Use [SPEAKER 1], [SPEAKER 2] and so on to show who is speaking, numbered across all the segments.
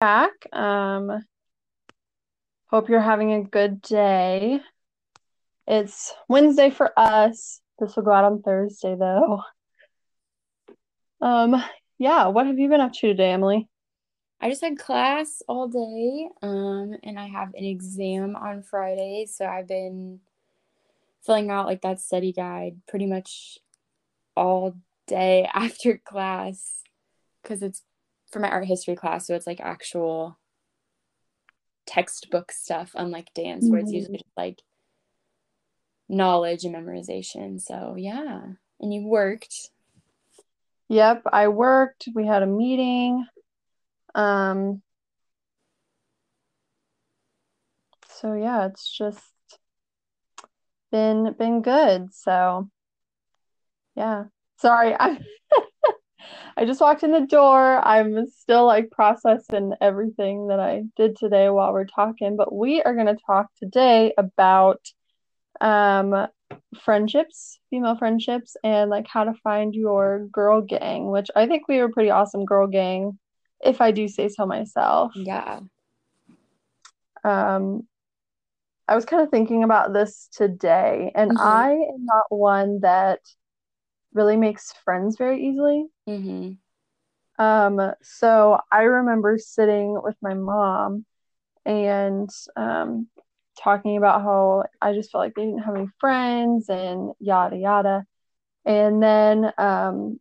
[SPEAKER 1] back. Um, hope you're having a good day. It's Wednesday for us. This will go out on Thursday though. Um, yeah, what have you been up to today, Emily?
[SPEAKER 2] I just had class all day, um, and I have an exam on Friday, so I've been filling out like that study guide pretty much all day after class because it's for my art history class, so it's like actual textbook stuff, unlike dance, mm-hmm. where it's usually just like knowledge and memorization. So yeah. And you worked.
[SPEAKER 1] Yep, I worked. We had a meeting. Um so yeah, it's just been been good. So yeah. Sorry, I I just walked in the door. I'm still like processing everything that I did today while we're talking, but we are going to talk today about um friendships, female friendships and like how to find your girl gang, which I think we were pretty awesome girl gang if I do say so myself.
[SPEAKER 2] Yeah.
[SPEAKER 1] Um I was kind of thinking about this today and mm-hmm. I am not one that really makes friends very easily.
[SPEAKER 2] Mm-hmm.
[SPEAKER 1] Um, so I remember sitting with my mom and um, talking about how I just felt like they didn't have any friends and yada yada. And then um,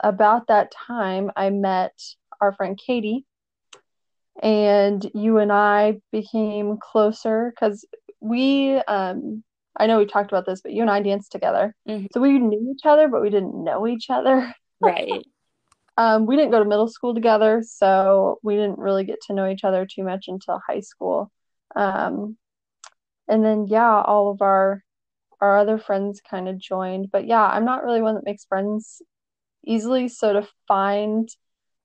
[SPEAKER 1] about that time, I met our friend Katie, and you and I became closer because we um, I know we talked about this, but you and I danced together. Mm-hmm. So we knew each other, but we didn't know each other.
[SPEAKER 2] Right.
[SPEAKER 1] um, we didn't go to middle school together, so we didn't really get to know each other too much until high school. Um, and then yeah, all of our our other friends kind of joined. But yeah, I'm not really one that makes friends easily. So to find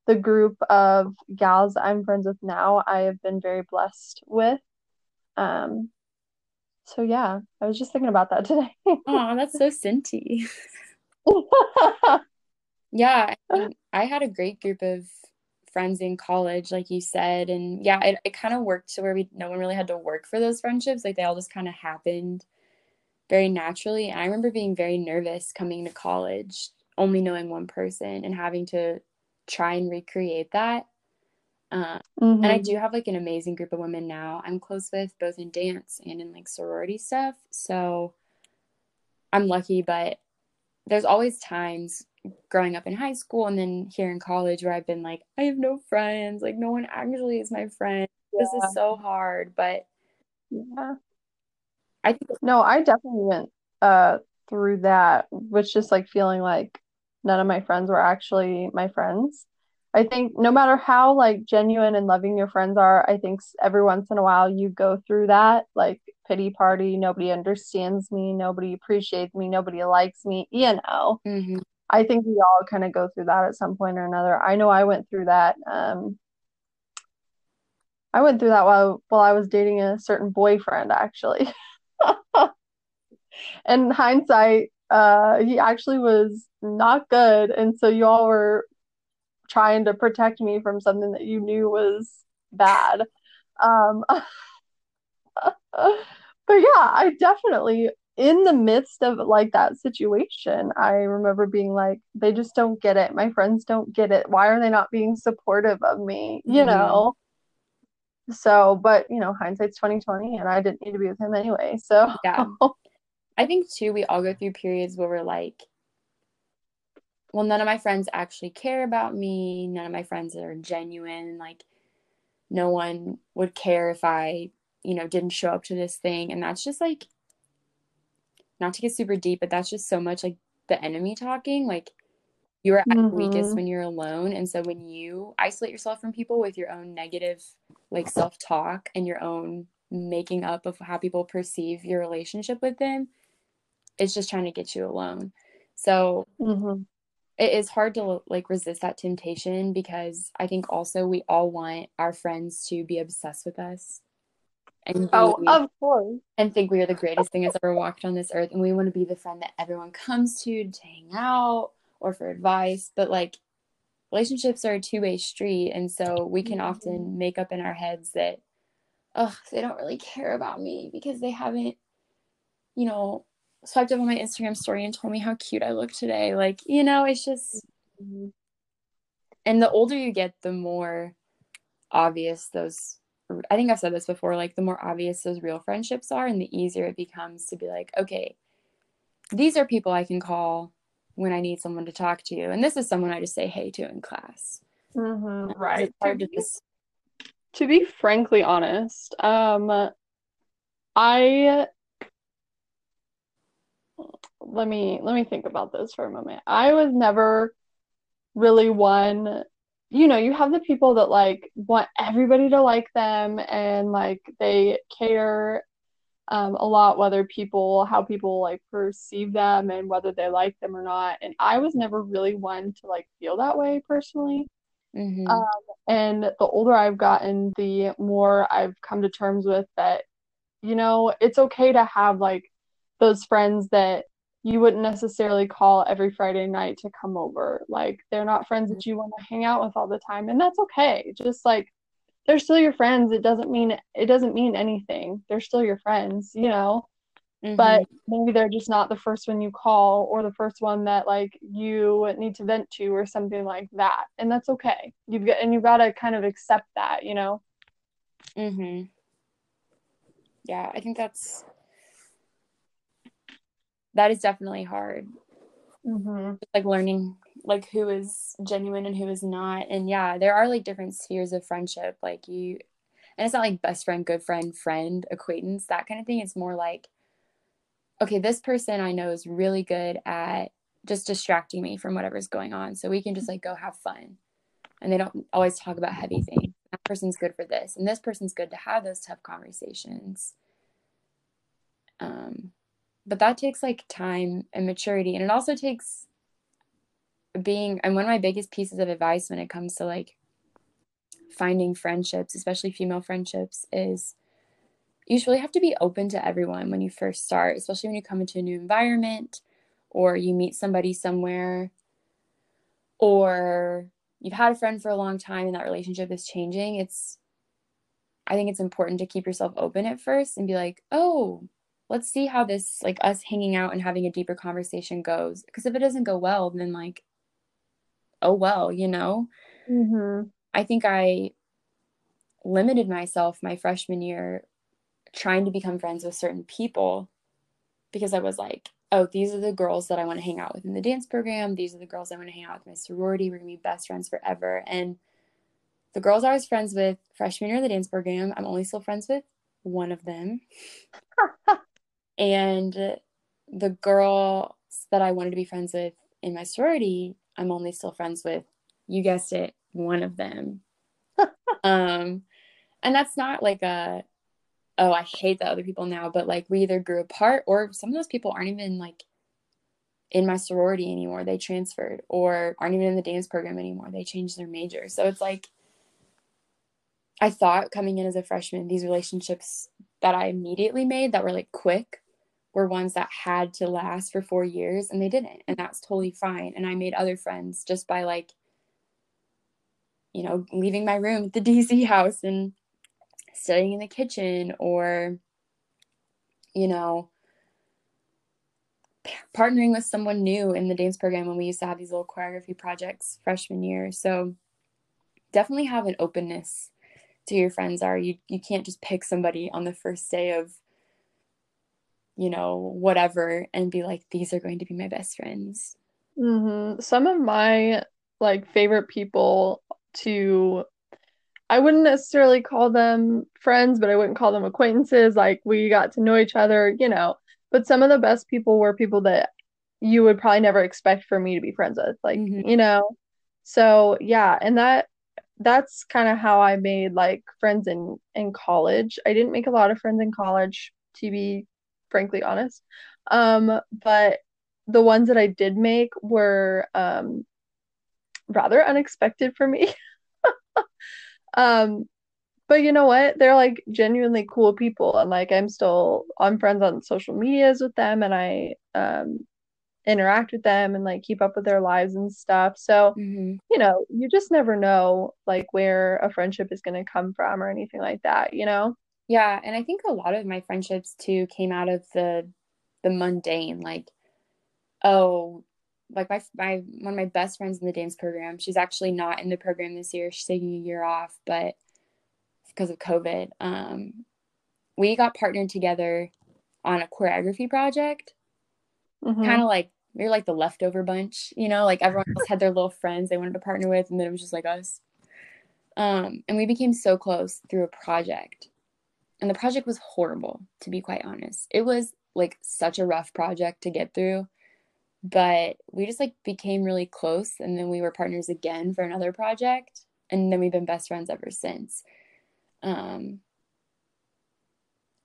[SPEAKER 1] the group of gals I'm friends with now, I have been very blessed with. Um, so yeah, I was just thinking about that today.
[SPEAKER 2] oh, that's so Cinty. yeah, I, mean, I, had a great group of friends in college, like you said, and yeah, it, it kind of worked to where we no one really had to work for those friendships. Like they all just kind of happened very naturally. And I remember being very nervous coming to college, only knowing one person and having to try and recreate that. Uh, mm-hmm. And I mm-hmm. do have like an amazing group of women now I'm close with, both in dance and in like sorority stuff. So I'm lucky, but there's always times growing up in high school and then here in college where I've been like, I have no friends. Like, no one actually is my friend. Yeah. This is so hard. But
[SPEAKER 1] yeah, I think no, I definitely went uh through that, which just like feeling like none of my friends were actually my friends. I think no matter how like genuine and loving your friends are, I think every once in a while you go through that like pity party. Nobody understands me. Nobody appreciates me. Nobody likes me. You know.
[SPEAKER 2] Mm-hmm.
[SPEAKER 1] I think we all kind of go through that at some point or another. I know I went through that. Um, I went through that while while I was dating a certain boyfriend, actually. and hindsight, uh, he actually was not good, and so you all were trying to protect me from something that you knew was bad. Um, but yeah, I definitely in the midst of like that situation, I remember being like, they just don't get it. My friends don't get it. Why are they not being supportive of me? You mm-hmm. know. So, but you know, hindsight's twenty twenty, and I didn't need to be with him anyway. So
[SPEAKER 2] yeah, I think too, we all go through periods where we're like, well, none of my friends actually care about me. None of my friends are genuine. Like, no one would care if I, you know, didn't show up to this thing. And that's just like, not to get super deep, but that's just so much like the enemy talking. Like, you're at mm-hmm. weakest when you're alone. And so when you isolate yourself from people with your own negative, like self talk and your own making up of how people perceive your relationship with them, it's just trying to get you alone. So,
[SPEAKER 1] mm-hmm
[SPEAKER 2] it is hard to like resist that temptation because I think also we all want our friends to be obsessed with us.
[SPEAKER 1] And oh, of course.
[SPEAKER 2] And think we are the greatest thing that's ever walked on this earth. And we want to be the friend that everyone comes to to hang out or for advice. But like relationships are a two-way street and so we can often
[SPEAKER 1] Mm-hmm.
[SPEAKER 2] make up in our heads that oh they don't really care about me because they haven't you know swiped up on my instagram story and told me how cute i look today like you know it's just
[SPEAKER 1] Mhm.
[SPEAKER 2] and the older you get the more obvious those i think i've said this before like the more obvious those real friendships are and the easier it becomes to be like okay these are people i can call when i need someone to talk to and this is someone i just say hey to in class
[SPEAKER 1] Mhm,
[SPEAKER 2] 'Cause
[SPEAKER 1] Right. To
[SPEAKER 2] to
[SPEAKER 1] be,
[SPEAKER 2] just
[SPEAKER 1] to be frankly honest, um, I let me let me think about this for a moment. I was never really one, you know, you have the people that like want everybody to like them and like they care um, a lot whether people how people like perceive them and whether they like them or not. And I was never really one to like feel that way personally.
[SPEAKER 2] hmm
[SPEAKER 1] Um, and the older I've gotten, the more I've come to terms with that, you know, it's okay to have like those friends that you wouldn't necessarily call every Friday night to come over. Like they're not friends that you want to hang out with all the time, and that's okay. Just like they're still your friends. It doesn't mean it doesn't mean anything. They're still your friends, you know.
[SPEAKER 2] hmm
[SPEAKER 1] But maybe they're just not the first one you call or the first one that like you need to vent to or something like that. And that's okay. You've got and you've got to kind of accept that, you know.
[SPEAKER 2] hmm yeah i think that's that is definitely hard.
[SPEAKER 1] Mm-hmm.
[SPEAKER 2] like learning like who is genuine and who is not. And yeah there are like different spheres of friendship. Like you and it's not like best friend good friend friend acquaintance that kind of thing. It's more like okay this person i know is really good at just distracting me from whatever's going on. So we can just like go have fun. And they don't always talk about heavy things. That person's good for this. And this person's good to have those tough conversations. Um but that takes like time and maturity and it also takes being and one of my biggest pieces of advice when it comes to like finding friendships especially female friendships is you really have to be open to everyone when you first start especially when you come into a new environment or you meet somebody somewhere or you've had a friend for a long time and that relationship is changing it's i think it's important to keep yourself open at first and be like oh let's see how this like us hanging out and having a deeper conversation goes. Because if it doesn't go well then like oh well you know?
[SPEAKER 1] Mm-hmm.
[SPEAKER 2] i think i limited myself my freshman year trying to become friends with certain people because i was like oh these are the girls that i want to hang out with in the dance program. These are the girls i want to hang out with my sorority. We're going to be best friends forever. And the girls i was friends with freshman year in the dance program i'm only still friends with one of them and the girls that I wanted to be friends with in my sorority, I'm only still friends with, you guessed it, one of them. um, and that's not like a, oh, I hate the other people now, but like we either grew apart or some of those people aren't even like in my sorority anymore. They transferred or aren't even in the dance program anymore. They changed their major. So it's like, I thought coming in as a freshman, these relationships that I immediately made that were like quick were ones that had to last for four years and they didn't. And that's totally fine. And I made other friends just by like, you know, leaving my room at the DZ house and studying in the kitchen or, you know, partnering with someone new in the dance program when we used to have these little choreography projects freshman year. So definitely have an openness to your friends are. You you can't just pick somebody on the first day of you know whatever and be like these are going to be my best friends.
[SPEAKER 1] Mm-hmm. Some of my like favorite people to I wouldn't necessarily call them friends, but I wouldn't call them acquaintances. Like we got to know each other, you know. But some of the best people were people that you would probably never expect for me to be friends with, like,
[SPEAKER 2] Mhm.
[SPEAKER 1] you know. So yeah, and that that's kind of how I made like friends in in college. I didn't make a lot of friends in college, to be frankly honest. Um, but the ones that I did make were um rather unexpected for me. Um, but you know what? They're like genuinely cool people and like I'm still I'm friends on social medias with them and I um interact with them and like keep up with their lives and stuff. So,
[SPEAKER 2] mm-hmm.
[SPEAKER 1] you know, you just never know like where a friendship is going to come from or anything like that, you know?
[SPEAKER 2] Yeah, and I think a lot of my friendships too came out of the the mundane like oh, like my my one of my best friends in the dance program, she's actually not in the program this year. She's taking a year off, but because of COVID, um we got partnered together on a choreography project mm-hmm. kind of like we are like the leftover bunch, you know, like everyone else had their little friends they wanted to partner with, and then it was just like us. Um, and we became so close through a project. And the project was horrible, to be quite honest. It was like such a rough project to get through, but we just like became really close. And then we were partners again for another project. And then we've been best friends ever since. Um,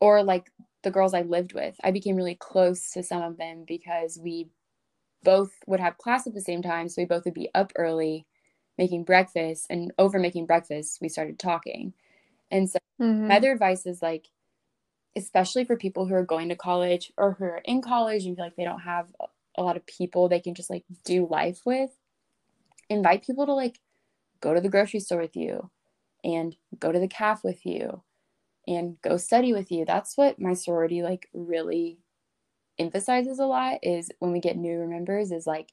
[SPEAKER 2] or like the girls I lived with. I became really close to some of them because we both would have class at the same time. So we both would be up early making breakfast. And over making breakfast, we started talking. And so mm-hmm. my other advice is like, especially for people who are going to college or who are in college and feel like they don't have a lot of people they can just like do life with, invite people to like go to the grocery store with you and go to the calf with you and go study with you. That's what my sorority like really emphasizes a lot is when we get new members is like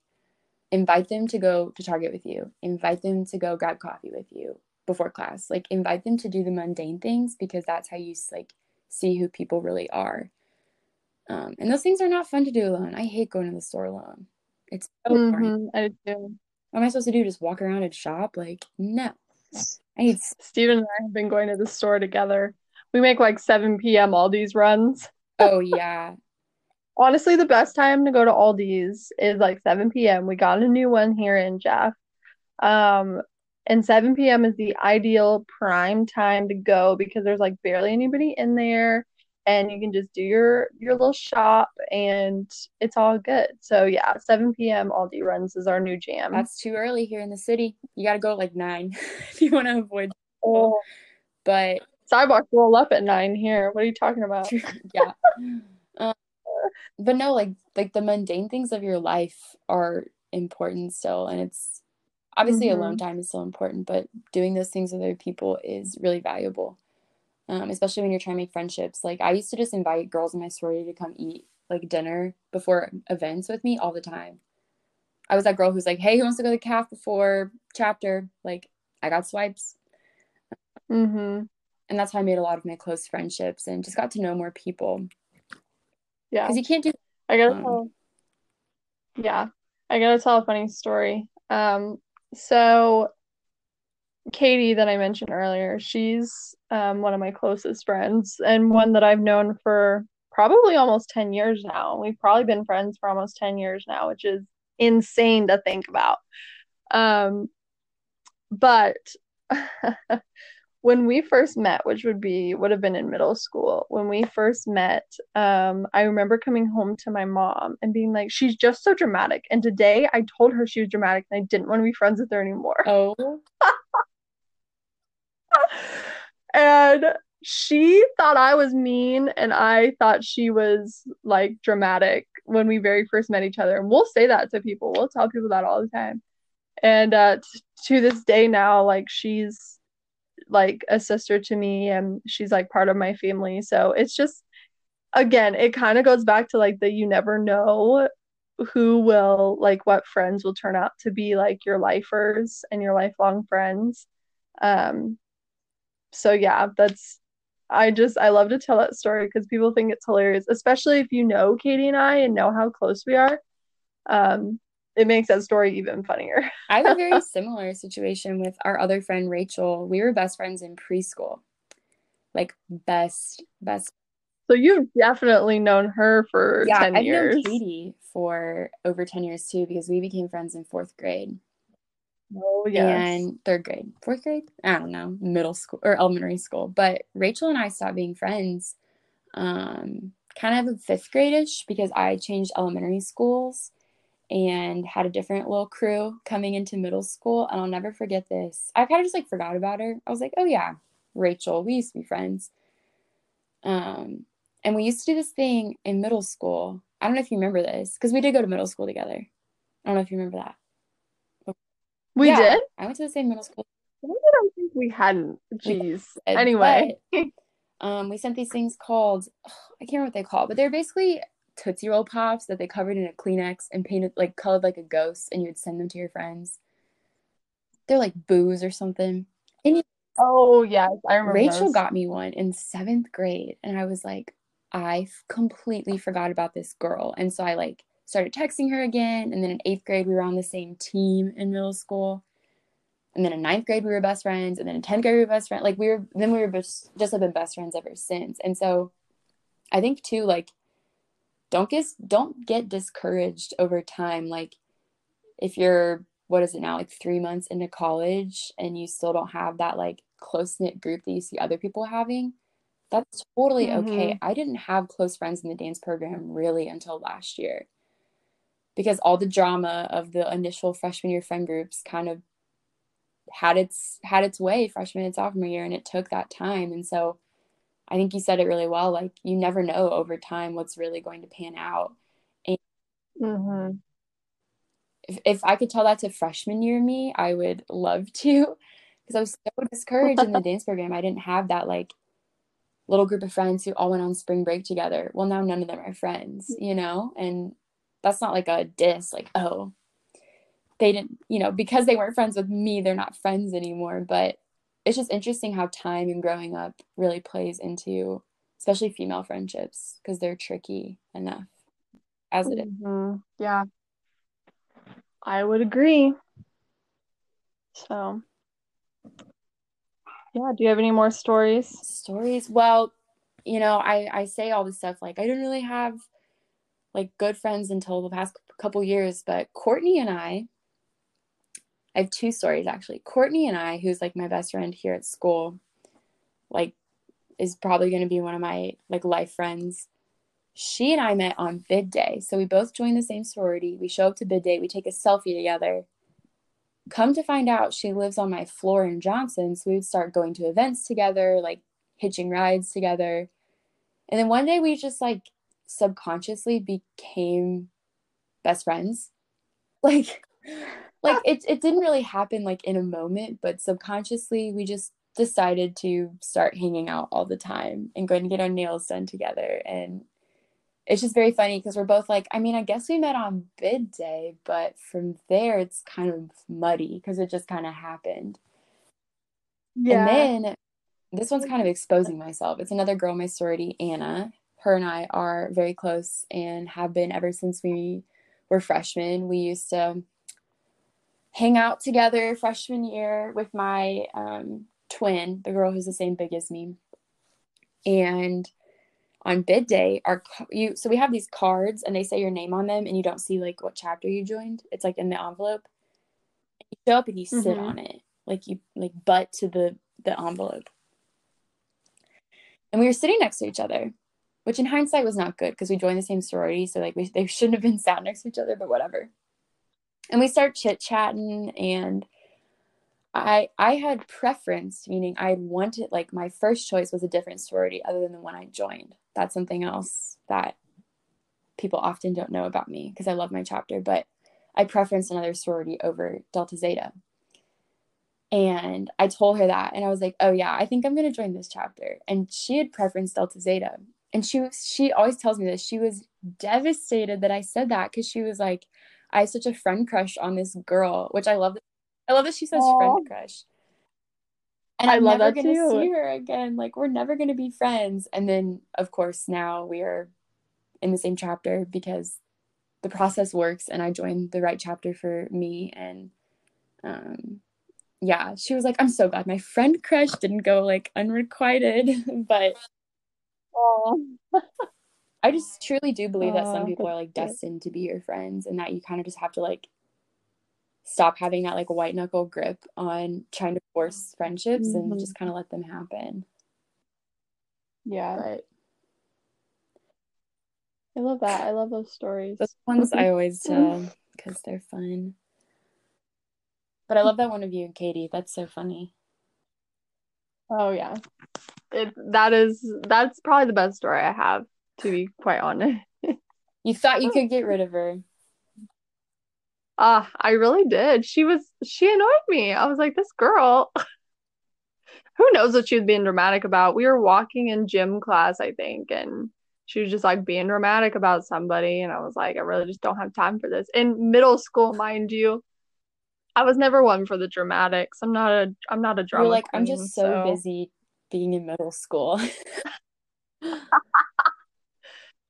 [SPEAKER 2] invite them to go to Target with you, invite them to go grab coffee with you before class. Like invite them to do the mundane things because that's how you like see who people really are. Um, and those things are not fun to do alone. I hate going to the store alone. It's so
[SPEAKER 1] mm-hmm, I do.
[SPEAKER 2] What am I supposed to do? Just walk around and shop? Like, no.
[SPEAKER 1] I need Steven and I have been going to the store together we make like 7 p.m. Aldi's runs.
[SPEAKER 2] Oh yeah.
[SPEAKER 1] Honestly, the best time to go to Aldi's is like 7 p.m. We got a new one here in Jeff. Um, and 7 p.m. is the ideal prime time to go because there's like barely anybody in there and you can just do your your little shop and it's all good. So yeah, 7 p.m. Aldi runs is our new jam.
[SPEAKER 2] That's too early here in the city. You got to go at like 9 if you want to avoid. Oh. But
[SPEAKER 1] sidewalks roll up at nine here. What are you talking about?
[SPEAKER 2] yeah. Um, but no, like like the mundane things of your life are important still, and it's obviously mm-hmm. alone time is still important, but doing those things with other people is really valuable. Um, especially when you're trying to make friendships. Like I used to just invite girls in my sorority to come eat like dinner before events with me all the time. I was that girl who's like, "Hey, who wants to go to the calf before chapter?" Like I got swipes.
[SPEAKER 1] Mm-hmm
[SPEAKER 2] and that's how I made a lot of my close friendships and just got to know more people.
[SPEAKER 1] Yeah,
[SPEAKER 2] because you can't do.
[SPEAKER 1] I gotta um, tell. Yeah, I gotta tell a funny story. Um, so Katie that I mentioned earlier, she's um one of my closest friends and one that I've known for probably almost 10 years now. We've probably been friends for almost 10 years now, which is insane to think about. Um, but when we first met, which would be would have been in middle school, when we first met, um, I remember coming home to my mom and being like, "She's just so dramatic." And today, I told her she was dramatic, and I didn't want to be friends with her anymore.
[SPEAKER 2] Oh.
[SPEAKER 1] and she thought I was mean, and I thought she was like dramatic when we very first met each other. And we'll say that to people. We'll tell people that all the time. And uh, t- to this day now, like she's like a sister to me and she's like part of my family. So it's just again, it kind of goes back to like the you never know who will like what friends will turn out to be like your lifers and your lifelong friends. Um so yeah, that's I just I love to tell that story because people think it's hilarious, especially if you know Katie and I and know how close we are. Um it makes that story even funnier.
[SPEAKER 2] I have a very similar situation with our other friend Rachel. We were best friends in preschool. Like best best
[SPEAKER 1] So you've definitely known her for
[SPEAKER 2] yeah,
[SPEAKER 1] 10
[SPEAKER 2] I've
[SPEAKER 1] years.
[SPEAKER 2] known Katie for over 10 years too because we became friends in 4th grade.
[SPEAKER 1] Oh yeah.
[SPEAKER 2] And 3rd grade. 4th grade? I don't know, middle school or elementary school. But Rachel and I stopped being friends um kind of 5th grade-ish because I changed elementary schools and had a different little crew coming into middle school. And I'll never forget this. I kind of just like forgot about her. I was like, oh yeah, Rachel, we used to be friends. Um, And we used to do this thing in middle school. I don't know if you remember this because we did go to middle school together. I don't know if you remember that.
[SPEAKER 1] We
[SPEAKER 2] Yeah,
[SPEAKER 1] did?
[SPEAKER 2] I went to the same middle school.
[SPEAKER 1] I don't think we hadn't. Jeez. Anyway.
[SPEAKER 2] but, um, we sent these things called I can't remember what they call, but they're basically Tootsie Roll pops that they covered in a Kleenex and painted like colored like a ghost, and you would send them to your friends. They're like booze or something. And
[SPEAKER 1] Oh yes, I remember.
[SPEAKER 2] Rachel
[SPEAKER 1] those.
[SPEAKER 2] got me one in seventh grade, and I was like, I completely forgot about this girl, and so I like started texting her again. And then in eighth grade, we were on the same team in middle school. And then in ninth grade, we were best friends. And then in tenth grade, we were best friends. Like we were, then we were just just have been best friends ever since. And so, I think too, like, don't get don't get discouraged over time. Like, if you're what is it now, like three months into college, and you still don't have that like close knit group that you see other people having, that's totally okay. Mm-hmm. I didn't have close friends in the dance program really until last year because all the drama of the initial freshman year friend groups kind of had its had its way freshman and sophomore year and it took that time and so i think you said it really well like you never know over time what's really going to pan out.
[SPEAKER 1] Mhm.
[SPEAKER 2] if, if i could tell that to freshman year me i would love to because i was so discouraged in the dance program. I didn't have that like little group of friends who all went on spring break together. Well now none of them are friends you know? And that's not like a diss like oh they didn't you know because they weren't friends with me they're not friends anymore. But it's just interesting how time and growing up really plays into especially female friendships because they're tricky enough as it is
[SPEAKER 1] Mhm. Yeah. I would agree. So, yeah, do you have any more stories?
[SPEAKER 2] stories well you know i i say all this stuff like i didn't really have like good friends until the past couple years but courtney and i i have two stories actually. Courtney and i who's like my best friend here at school like is probably going to be one of my like life friends. She and i met on bid day. So we both joined the same sorority. We show up to bid day. We take a selfie together. Come to find out she lives on my floor in johnson so we would start going to events together like hitching rides together. And then one day we just like subconsciously became best friends. Like like it it didn't really happen like in a moment, but subconsciously we just decided to start hanging out all the time and going to get our nails done together and it's just very funny because we're both like, I mean, I guess we met on bid day, but from there it's kind of muddy because it just kind of happened.
[SPEAKER 1] Yeah.
[SPEAKER 2] And then this one's kind of exposing myself. It's another girl in my sorority, Anna. Her and I are very close and have been ever since we were freshmen. We used to hang out together freshman year with my um, twin, the girl who's the same big as me. And on bid day, our you so we have these cards and they say your name on them, and you don't see like what chapter you joined. It's like in the envelope. You show up and you sit
[SPEAKER 1] Mhm.
[SPEAKER 2] on it, like you like butt to the the envelope. And we were sitting next to each other, which in hindsight was not good because we joined the same sorority, so like we they shouldn't have been sat next to each other, but whatever. And we start chit chatting, and I I had preference, meaning I wanted like my first choice was a different sorority other than the one I joined. That's something else that people often don't know about me because I love my chapter, but I preferenced another sorority over Delta Zeta. And I told her that, and I was like, "Oh yeah, I think I'm gonna join this chapter." And she had preferenced Delta Zeta, and she was she always tells me this. She was devastated that I said that because she was like, "I have such a friend crush on this girl," which I love. I love that she says
[SPEAKER 1] Aw.
[SPEAKER 2] friend crush. And
[SPEAKER 1] I
[SPEAKER 2] I'm
[SPEAKER 1] love
[SPEAKER 2] never
[SPEAKER 1] that
[SPEAKER 2] gonna
[SPEAKER 1] too.
[SPEAKER 2] see her again. Like we're never gonna be friends. And then of course now we are in the same chapter because the process works and I joined the right chapter for me and um yeah, she was like, I'm so glad my friend crush didn't go like unrequited. but
[SPEAKER 1] Oh.
[SPEAKER 2] I just truly do believe that some people are like destined to be your friends and that you kind of just have to like stop having that like white knuckle grip on trying to force friendships
[SPEAKER 1] Mhm.
[SPEAKER 2] and just kind of let them happen.
[SPEAKER 1] Yeah,
[SPEAKER 2] But
[SPEAKER 1] I love that. I love those stories.
[SPEAKER 2] those ones I always tell because they're fun. But I love that one of you and Katie. That's so funny.
[SPEAKER 1] Oh yeah. It that is that's probably the best story I have to be quite honest.
[SPEAKER 2] You thought you could get rid of her.
[SPEAKER 1] Ah, uh, I really did. She was she annoyed me. I was like, this girl who knows what she was being dramatic about. We were walking in gym class, I think, and she was just like being dramatic about somebody and I was like, I really just don't have time for this. In middle school, mind you. I was never one for the dramatics. I'm not a I'm not a drama.
[SPEAKER 2] You're like,
[SPEAKER 1] queen,
[SPEAKER 2] I'm just so, so busy being in middle school.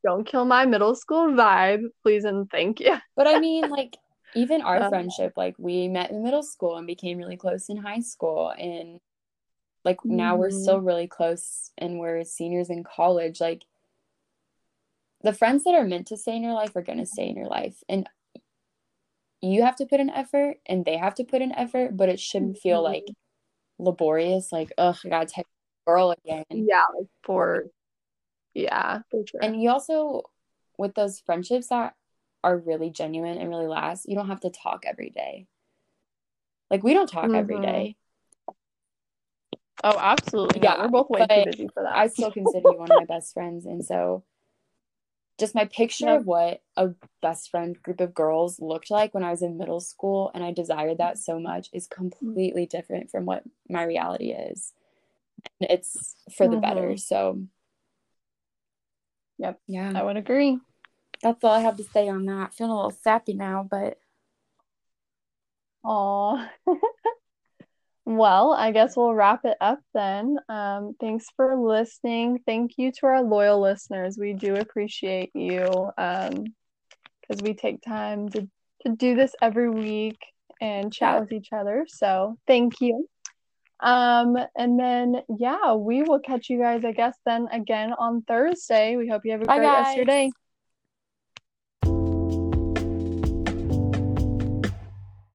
[SPEAKER 1] don't kill my middle school vibe, please and thank you.
[SPEAKER 2] but I mean, like, even our um, friendship, like, we met in middle school and became really close in high school. And, like, mm-hmm. now we're still mm-hmm. really close and we're seniors in college. Like, the friends that are meant to stay in your life are going to stay in your life. And you have to put an effort and they have to put an effort, but it shouldn't feel mm-hmm. like laborious, like, oh, I got to text girl again.
[SPEAKER 1] Yeah, like for yeah, for sure.
[SPEAKER 2] And you also, with those friendships that are really genuine and really last, you don't have to talk every day. Like we don't talk mm-hmm. every day.
[SPEAKER 1] Oh, absolutely. Yeah, we're both way too busy for that.
[SPEAKER 2] I still consider you one of my best friends, and so just my picture of what a best friend group of girls looked like when I was in middle school, and I desired that so much, is completely different from what my reality is. And it's for the mm-hmm. better. So
[SPEAKER 1] Yep. Yeah. I would agree.
[SPEAKER 2] That's all I have to say on that. Feeling a little sappy now, but
[SPEAKER 1] Oh. well, I guess we'll wrap it up then. Um, thanks for listening. Thank you to our loyal listeners. We do appreciate you um, because we take time to, to do this every week and chat with each other. So thank you. Um, and then yeah, we will catch you guys, I guess, then again on Thursday. We hope you have a Bye, great guys. rest of your day.